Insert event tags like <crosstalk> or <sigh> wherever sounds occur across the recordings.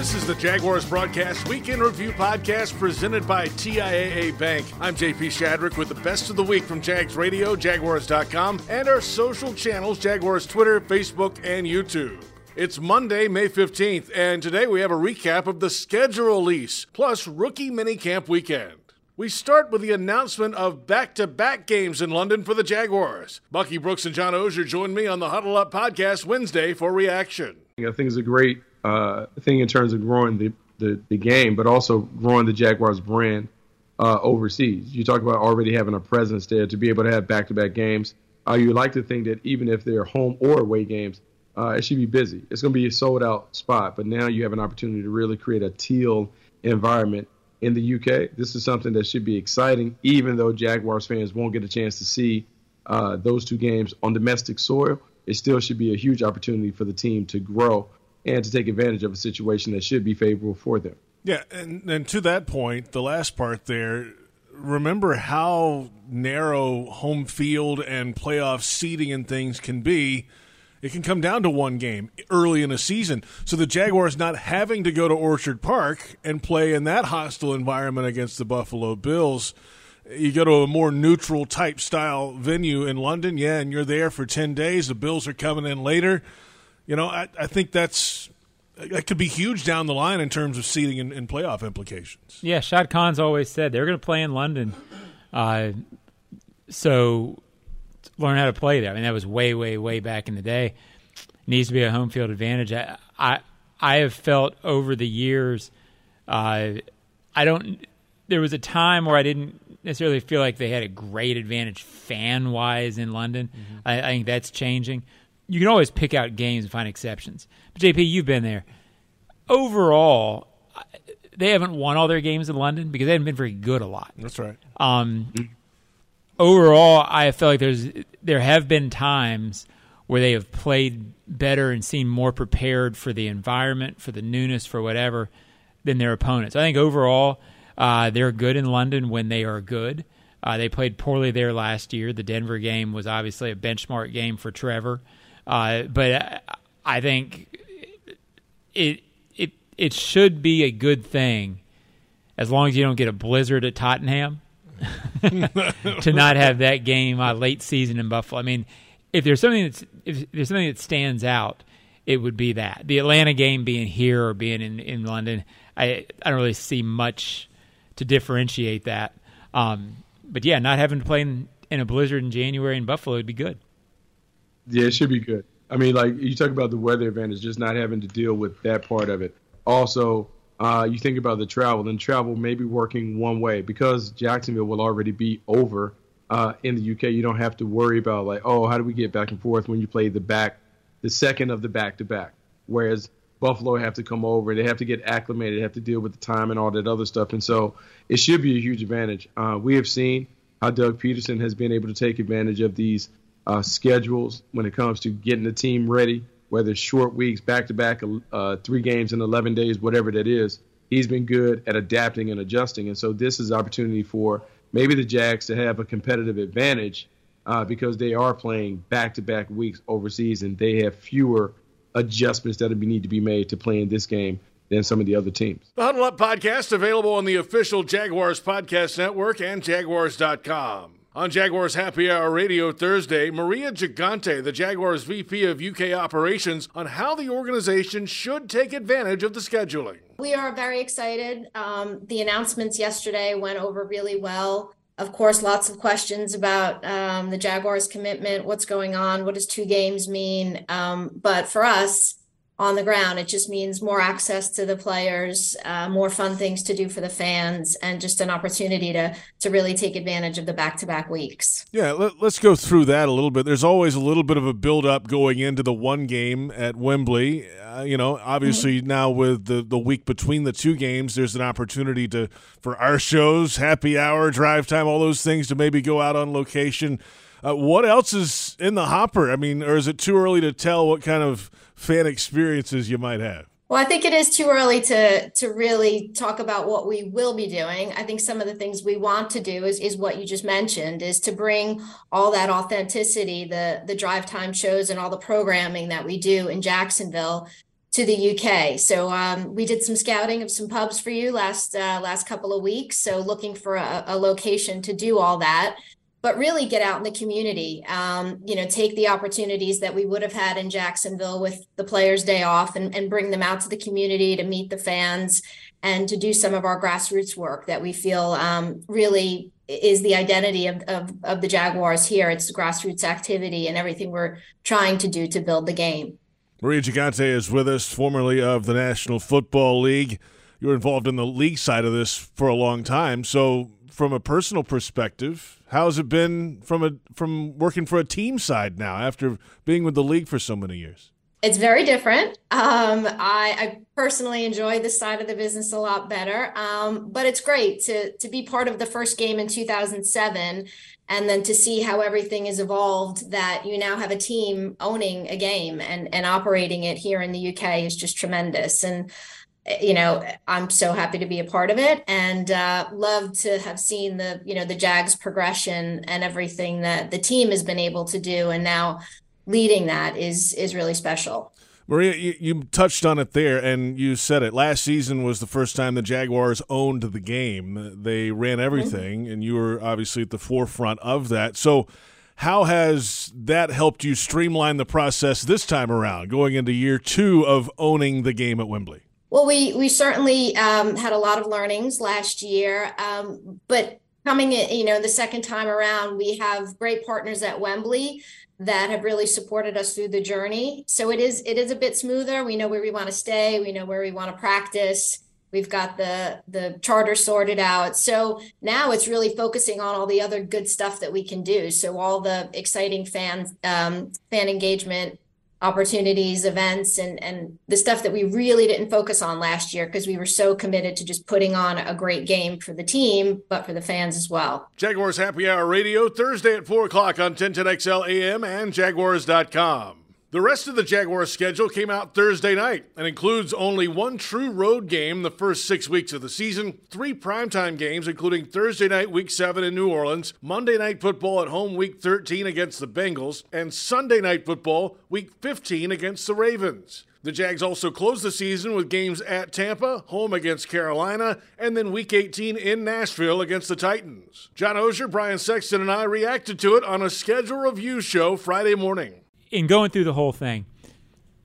This is the Jaguars Broadcast Week in Review Podcast presented by TIAA Bank. I'm JP Shadrick with the best of the week from Jags Radio, Jaguars.com, and our social channels Jaguars Twitter, Facebook, and YouTube. It's Monday, May 15th, and today we have a recap of the schedule release, plus rookie minicamp weekend. We start with the announcement of back to back games in London for the Jaguars. Bucky Brooks and John Oehser join me on the Huddle Up podcast Wednesday for reaction. I think it's a great uh, thing in terms of growing the, the, the, game, but also growing the Jaguars brand uh, overseas. You talk about already having a presence there to be able to have back to back games. Uh, you like to think that even if they're home or away games, uh, it should be busy. It's going to be a sold out spot, but now you have an opportunity to really create a teal environment in the UK. This is something that should be exciting, even though Jaguars fans won't get a chance to see uh, those two games on domestic soil. It still should be a huge opportunity for the team to grow and to take advantage of a situation that should be favorable for them. Yeah, and, and to that point, the last part there, remember how narrow home field and playoff seating and things can be. It can come down to one game early in a season. So the Jaguars not having to go to Orchard Park and play in that hostile environment against the Buffalo Bills. You go to a more neutral type style venue in London, yeah, and you're there for 10 days. The Bills are coming in later you know, I, I think that's that could be huge down the line in terms of seeding and, and playoff implications. Yeah, Shad Khan's always said they're going to play in London, uh, so learn how to play there. I mean, that was way, way, way back in the day. needs to be a home field advantage. I, I, I have felt over the years, uh, I don't. There was a time where I didn't necessarily feel like they had a great advantage fan wise in London. Mm-hmm. I, I think that's changing you can always pick out games and find exceptions. But JP, you've been there. Overall, they haven't won all their games in London because they haven't been very good a lot. That's right. Um, overall, I feel like there's there have been times where they have played better and seemed more prepared for the environment, for the newness, for whatever, than their opponents. I think overall, uh, they're good in London when they are good. Uh, they played poorly there last year. The Denver game was obviously a benchmark game for Trevor. Uh, but I think it it it should be a good thing as long as you don't get a blizzard at Tottenham <laughs> to not have that game uh, late season in Buffalo. I mean, if there's something that's if there's something that stands out, it would be that the Atlanta game being here or being in, in London. I I don't really see much to differentiate that. Um, but yeah, not having to play in, in a blizzard in January in Buffalo would be good. Yeah, it should be good. I mean, like you talk about the weather advantage, just not having to deal with that part of it. Also, uh, you think about the travel, and travel may be working one way because Jacksonville will already be over uh, in the UK. You don't have to worry about like, oh, how do we get back and forth when you play the back, the second of the back to back. Whereas Buffalo have to come over, they have to get acclimated, they have to deal with the time and all that other stuff, and so it should be a huge advantage. Uh, we have seen how Doug Pederson has been able to take advantage of these uh, schedules when it comes to getting the team ready, whether it's short weeks, back to back, three games in 11 days, whatever that is. He's been good at adapting and adjusting. And so this is opportunity for maybe the Jags to have a competitive advantage uh, because they are playing back to back weeks overseas and they have fewer adjustments that need to be made to play in this game than some of the other teams. The Huddle Up podcast available on the official Jaguars podcast network and jaguars.com. On Jaguars Happy Hour Radio Thursday, Maria Gigante, the Jaguars VP of UK Operations, on how the organization should take advantage of the scheduling. We are very excited. Um, the announcements yesterday went over really well. Of course, lots of questions about um, the Jaguars' commitment, what's going on, what does two games mean? Um, but for us, on the ground. It just means more access to the players, uh, more fun things to do for the fans, and just an opportunity to to really take advantage of the back to back weeks. Yeah, let, us go through that a little bit. There's always a little bit of a build up going into the one game at Wembley. Uh, you know, obviously mm-hmm. now with the the week between the two games, there's an opportunity to for our shows, happy hour, drive time, all those things to maybe go out on location. Uh, what else is in the hopper? I mean, or is it too early to tell what kind of fan experiences you might have? Well, I think it is too early to to really talk about what we will be doing. I think some of the things we want to do is is what you just mentioned is to bring all that authenticity, the the drive time shows and all the programming that we do in Jacksonville to the UK. So um, we did some scouting of some pubs for you last uh, last couple of weeks. So looking for a, a, location to do all that, but really get out in the community. Um, you know, take the opportunities that we would have had in Jacksonville with the Players' Day off, and, and bring them out to the community to meet the fans and to do some of our grassroots work that we feel um, really is the identity of, of, of the Jaguars here. It's the grassroots activity and everything we're trying to do to build the game. Maria Gigante is with us, formerly of the National Football League. You were involved in the league side of this for a long time. So, from a personal perspective, how's it been from a from working for a team side now after being with the league for so many years? It's very different. Um, I, I, personally enjoy this side of the business a lot better, um, but it's great to to be part of the first game in 2007, and then to see how everything has evolved. That you now have a team owning a game and and operating it here in the UK is just tremendous. And you know, I'm so happy to be a part of it, and uh, love to have seen the you know the Jags progression and everything that the team has been able to do, and now leading that is is really special. Maria, you, you, touched on it there, and you said it. Last season was the first time the Jaguars owned the game. They ran mm-hmm. everything, and you were obviously at the forefront of that. So, how has that helped you streamline the process this time around, going into year two of owning the game at Wembley? Well, we we certainly um, had a lot of learnings last year, um, but coming in, you know, the second time around, we have great partners at Wembley that have really supported us through the journey. So it is it is a bit smoother. We know where we want to stay. We know where we want to practice. We've got the the charter sorted out. So now it's really focusing on all the other good stuff that we can do. So all the exciting fan um, fan engagement opportunities, events, and and the stuff that we really didn't focus on last year because we were so committed to just putting on a great game for the team, but for the fans as well. Jaguars Happy Hour Radio Thursday at four o'clock on 1010XL AM and Jaguars.com. The rest of the Jaguars schedule came out Thursday night and includes only one true road game the first six weeks of the season, three primetime games, including Thursday night, week seven in New Orleans, Monday night football at home, week 13 against the Bengals, and Sunday night football, week 15 against the Ravens. The Jags also closed the season with games at Tampa, home against Carolina, and then Week 18 in Nashville against the Titans. John Oehser, Brian Sexton, and I reacted to it on a schedule review show Friday morning in going through the whole thing,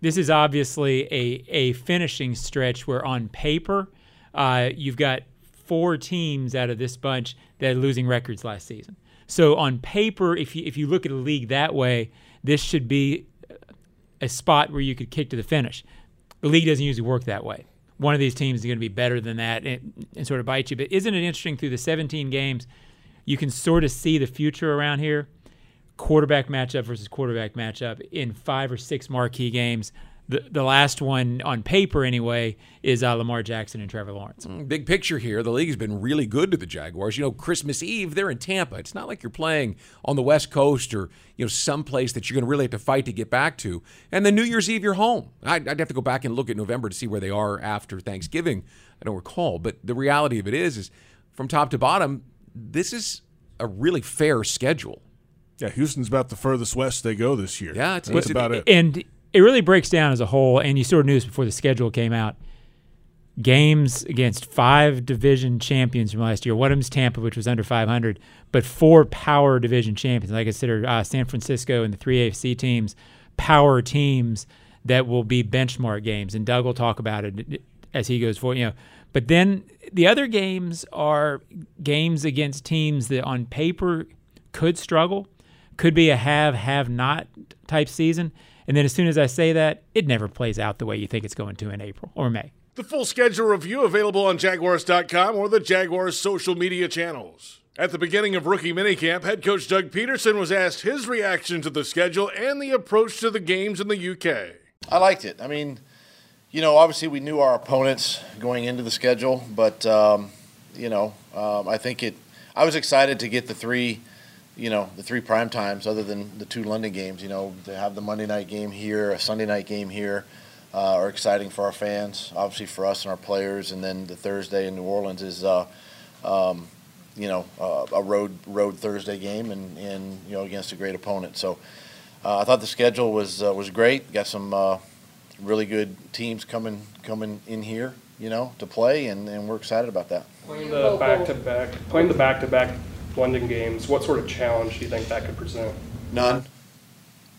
this is obviously a, a finishing stretch where on paper, uh, you've got four teams out of this bunch that are losing records last season. So on paper, if you if you look at a league that way, this should be a spot where you could kick to the finish. The league doesn't usually work that way. One of these teams is going to be better than that and, and sort of bite you. But isn't it interesting through the 17 games, you can sort of see the future around here? Quarterback matchup versus quarterback matchup in five or six marquee games. The, the last one on paper anyway is uh, Lamar Jackson and Trevor Lawrence. Mm, big picture here, the league has been really good to the Jaguars. You know, Christmas Eve they're in Tampa. It's not like you're playing on the West Coast or you know someplace that you're going to really have to fight to get back to. And then New Year's Eve you're home. I'd, I'd have to go back and look at November to see where they are after Thanksgiving. I don't recall, but the reality of it is, is from top to bottom, this is a really fair schedule. Yeah, Houston's about the furthest west they go this year. Yeah, it's, That's about it. And it really breaks down as a whole. And you sort of knew this before the schedule came out. Games against five division champions from last year. One of them's Tampa, which was under 500, but four power division champions. Like I consider uh, San Francisco and the three AFC teams power teams that will be benchmark games. And Doug will talk about it as he goes forward. You know, but then the other games are games against teams that on paper could struggle could be a have have not type season. And then as soon as I say that, it never plays out the way you think it's going to in April or May. The full schedule review available on Jaguars.com or the Jaguars social media channels. At the beginning of rookie minicamp, head coach Doug Pederson was asked his reaction to the schedule and the approach to the games in the UK. I liked it. I mean, you know, obviously we knew our opponents going into the schedule, but um, you know, um, I think it. I was excited to get the three you know the three prime times other than the two London games. You know to have the Monday night game here, a Sunday night game here, uh, are exciting for our fans, obviously for us and our players, and then the Thursday in New Orleans is. Uh, um, you know, uh, a road road Thursday game, and, and you know against a great opponent. So, uh, I thought the schedule was uh, was great. Got some uh, really good teams coming coming in here, you know, to play, and, and we're excited about that. Playing the back to back, playing the back to back London games. What sort of challenge do you think that could present? None.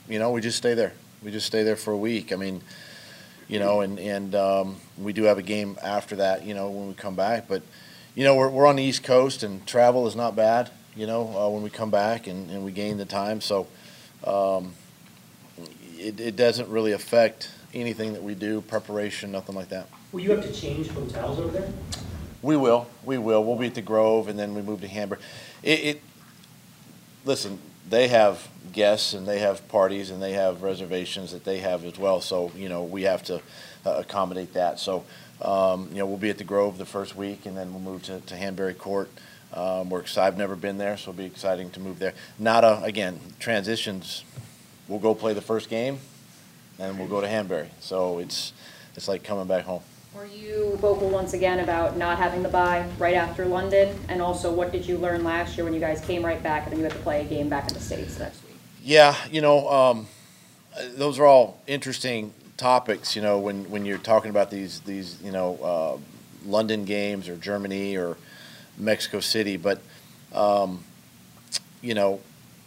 You know, we just stay there. We just stay there for a week. I mean, you know, and and um, we do have a game after that. You know, when we come back, but you know, we're we're on the East Coast, and travel is not bad. You know, uh, when we come back and, and we gain the time, so um, it, it doesn't really affect anything that we do, preparation, nothing like that. Will you have to change hotels over there? We will. We will. We'll be at the Grove, and then we move to Hanbury. It, it. Listen, they have guests, and they have parties, and they have reservations that they have as well. So you know, we have to uh, accommodate that. So um, you know, we'll be at the Grove the first week, and then we'll move to, to Hanbury Court. Um, we're excited. I've never been there, so it'll be exciting to move there. Not a again transitions. We'll go play the first game, and we'll go to Hanbury. So it's it's like coming back home. Were you vocal once again about not having the bye right after London? And also, what did you learn last year when you guys came right back and then you had to play a game back in the States next week? Yeah, you know, um, those are all interesting topics. You know, when, when you're talking about these these you know uh, London games or Germany or Mexico City, but um, you know,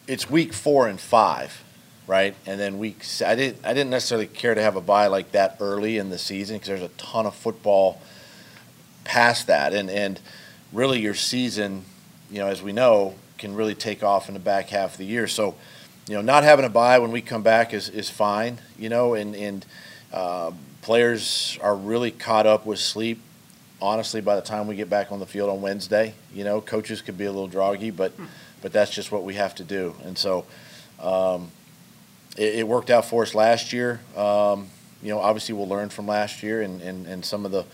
it's week four and five right? And then week I didn't I didn't necessarily care to have a bye like that early in the season because there's a ton of football past that, and and really your season, you know, as we know, can really take off in the back half of the year. So, you know, not having a bye when we come back is is fine, you know, and and uh, players are really caught up with sleep. Honestly, by the time we get back on the field on Wednesday, you know, coaches could be a little droggy, but but that's just what we have to do, and so. Um, it, it worked out for us last year. Um, you know, obviously we'll learn from last year and, and, and some of the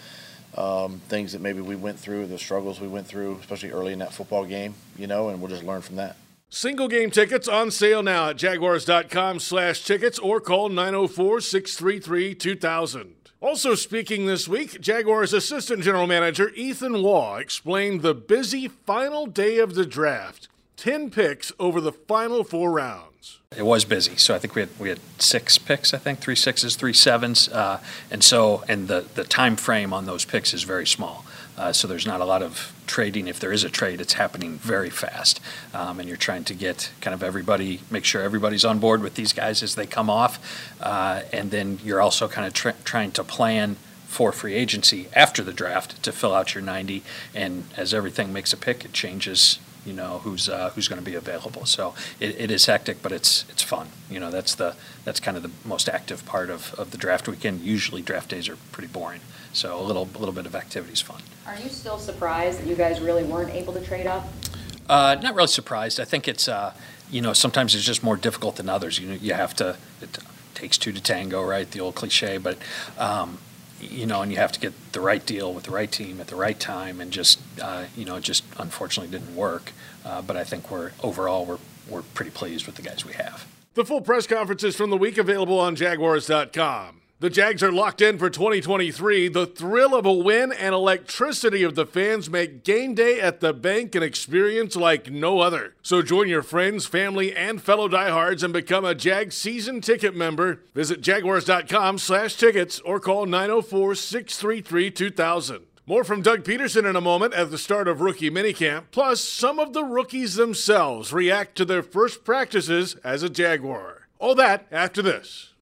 um, things that maybe we went through, the struggles we went through, especially early in that football game, you know, and we'll just learn from that. Single game tickets on sale now at jaguars.com slash tickets or call 904 633 2000. Also speaking this week, Jaguars assistant general manager Ethan Waugh explained the busy final day of the draft. 10 picks over the final four rounds. It was busy, so I think we had we had six picks. I think three sixes, three sevens, uh, and so and the the time frame on those picks is very small. Uh, so there's not a lot of trading. If there is a trade, it's happening very fast, um, and you're trying to get kind of everybody, make sure everybody's on board with these guys as they come off, uh, and then you're also kind of trying to plan for free agency after the draft to fill out your 90. And as everything makes a pick, it changes you know who's uh, who's going to be available. So it, it is hectic, but it's it's fun. You know that's the that's kind of the most active part of, of the draft weekend. Usually draft days are pretty boring, so a little a little bit of activity is fun. Are you still surprised that you guys really weren't able to trade up? Uh, not really surprised. I think it's uh, you know sometimes it's just more difficult than others. You know you have to it takes two to tango, right? The old cliche, but. Um, you know, and you have to get the right deal with the right team at the right time, and just uh, you know, it just unfortunately didn't work. Uh, but I think we're overall we're we're pretty pleased with the guys we have. The full press conferences from the week available on Jaguars.com. The Jags are locked in for 2023. The thrill of a win and electricity of the fans make game day at the bank an experience like no other. So join your friends, family, and fellow diehards and become a Jag season ticket member. Visit jaguars.com slash tickets or call 904-633-2000. More from Doug Pederson in a moment at the start of rookie minicamp. Plus, some of the rookies themselves react to their first practices as a Jaguar. All that after this.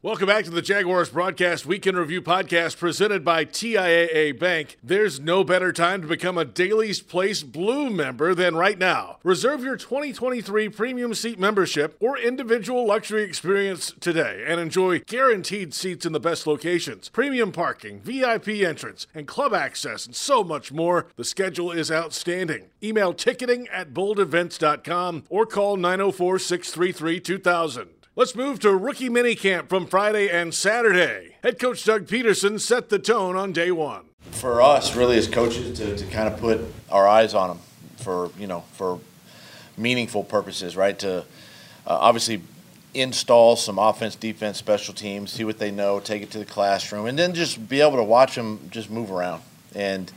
Welcome back to the Jaguars Broadcast Week in Review Podcast presented by TIAA Bank. There's no better time to become a Daily's Place Blue member than right now. Reserve your 2023 premium seat membership or individual luxury experience today and enjoy guaranteed seats in the best locations, premium parking, VIP entrance, and club access, and so much more. The schedule is outstanding. Email ticketing at boldevents.com or call 904 633 2000. Let's move to rookie minicamp from Friday and Saturday. Head coach Doug Pederson set the tone on day one. For us, really, as coaches, to, to kind of put our eyes on them for you know for meaningful purposes, right? To uh, obviously install some offense, defense, special teams, see what they know, take it to the classroom, and then just be able to watch them just move around and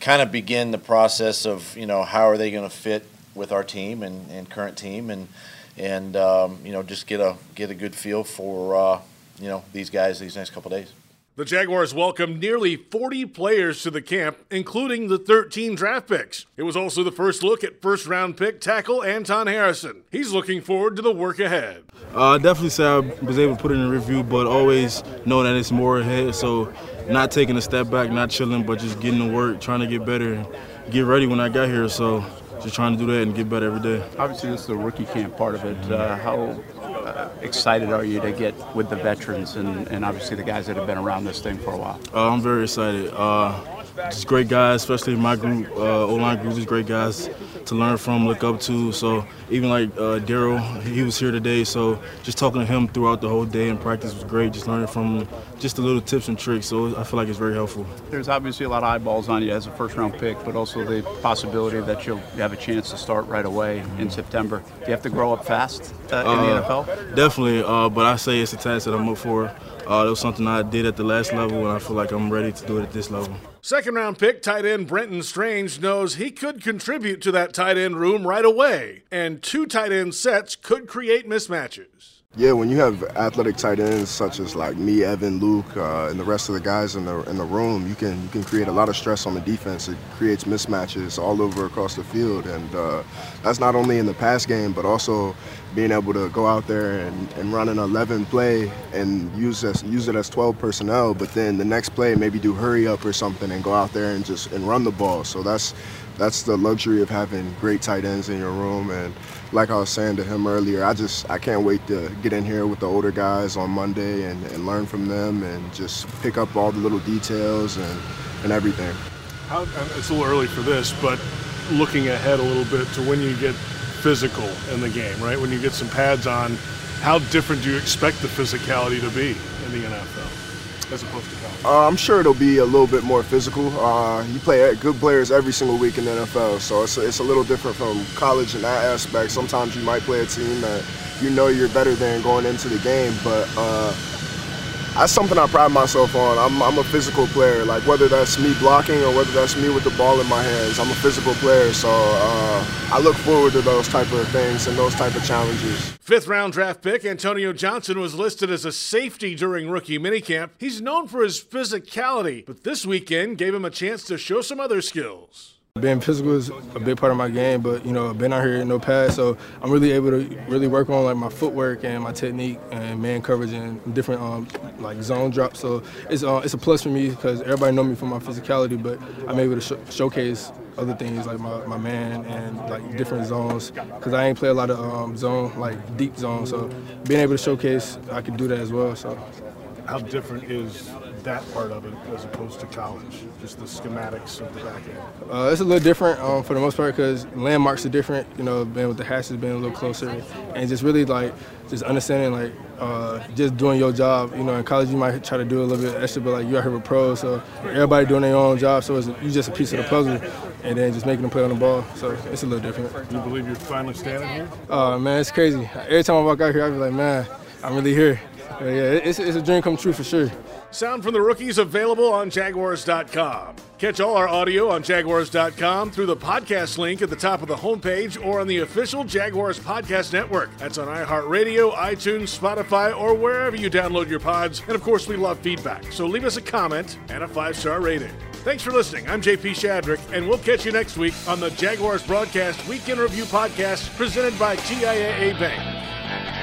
kind of begin the process of you know how are they going to fit with our team and, and current team and and um, you know just get a get a good feel for uh, you know these guys these next couple days. The Jaguars welcomed nearly 40 players to the camp, including the 13 draft picks. It was also the first look at first round pick tackle Anton Harrison. He's looking forward to the work ahead. Uh, definitely say I was able to put it in review, but always know that it's more ahead. So not taking a step back, not chilling, but just getting to work, trying to get better, and get ready when I got here. So just trying to do that and get better every day. Obviously, this is the rookie camp part of it. Uh, how uh, excited are you to get with the veterans and, and obviously the guys that have been around this thing for a while? Uh, I'm very excited. Uh, just great guys, especially my group, uh, O-line group, just great guys to learn from, look up to. So even like uh, Daryl, he was here today. So just talking to him throughout the whole day in practice was great. Just learning from just the little tips and tricks. So I feel like it's very helpful. There's obviously a lot of eyeballs on you as a first round pick, but also the possibility that you'll have a chance to start right away in September. Do you have to grow up fast uh, in the NFL? Definitely, uh, but I say it's a task that I'm up for. Uh, that was something I did at the last level, and I feel like I'm ready to do it at this level. Second round pick tight end Brenton Strange knows he could contribute to that tight end room right away, and two tight end sets could create mismatches. Yeah, when you have athletic tight ends such as like me, Evan, Luke, uh, and the rest of the guys in the in the room, you can you can create a lot of stress on the defense. It creates mismatches all over across the field, and uh, that's not only in the pass game, but also being able to go out there and, and run an 11 play and use this, use it as 12 personnel, but then the next play maybe do hurry up or something and go out there and just and run the ball. So that's that's the luxury of having great tight ends in your room and like I was saying to him earlier, I just I can't wait to get in here with the older guys on Monday and, and learn from them and just pick up all the little details and, and everything. How, uh, it's a little early for this, but looking ahead a little bit to when you get physical in the game, right? When you get some pads on, how different do you expect the physicality to be in the NFL as opposed to college? Uh, I'm sure it'll be a little bit more physical. Uh, you play good players every single week in the NFL, so it's a, it's a little different from college in that aspect. Sometimes you might play a team that you know you're better than going into the game, but uh, that's something I pride myself on. I'm, I'm a physical player. Like whether that's me blocking or whether that's me with the ball in my hands, I'm a physical player. So uh, I look forward to those type of things and those type of challenges. Fifth round draft pick Antonio Johnson was listed as a safety during rookie minicamp. He's known for his physicality, but this weekend gave him a chance to show some other skills. Being physical is a big part of my game, but you know, I've been out here in no pass, so I'm really able to really work on like my footwork and my technique and man coverage and different um, like zone drops. So it's uh, it's a plus for me because everybody know me for my physicality, but I'm able to sh- showcase other things like my, my man and like different zones because I ain't play a lot of um, zone like deep zone. So being able to showcase, I can do that as well. So how different is that part of it as opposed to college? Just the schematics of the back end. Uh, it's a little different um, for the most part because landmarks are different. You know, being with the hashes being a little closer, and just really like just understanding like uh, just doing your job. You know, in college you might try to do a little bit extra, but like you're here with pros, so everybody doing their own job. So it's you just a piece of the puzzle, and then just making them play on the ball. So it's a little different. Do you believe you're finally standing here? Uh, man, it's crazy. Every time I walk out here, I be like, man, I'm really here. Yeah, it's, it's a dream come true for sure. Sound from the rookies available on Jaguars.com. Catch all our audio on Jaguars.com through the podcast link at the top of the homepage or on the official Jaguars Podcast Network. That's on iHeartRadio, iTunes, Spotify, or wherever you download your pods. And of course, we love feedback, so leave us a comment and a five star rating. Thanks for listening. I'm JP Shadrick, and we'll catch you next week on the Jaguars Broadcast Week in Review podcast presented by TIAA Bank.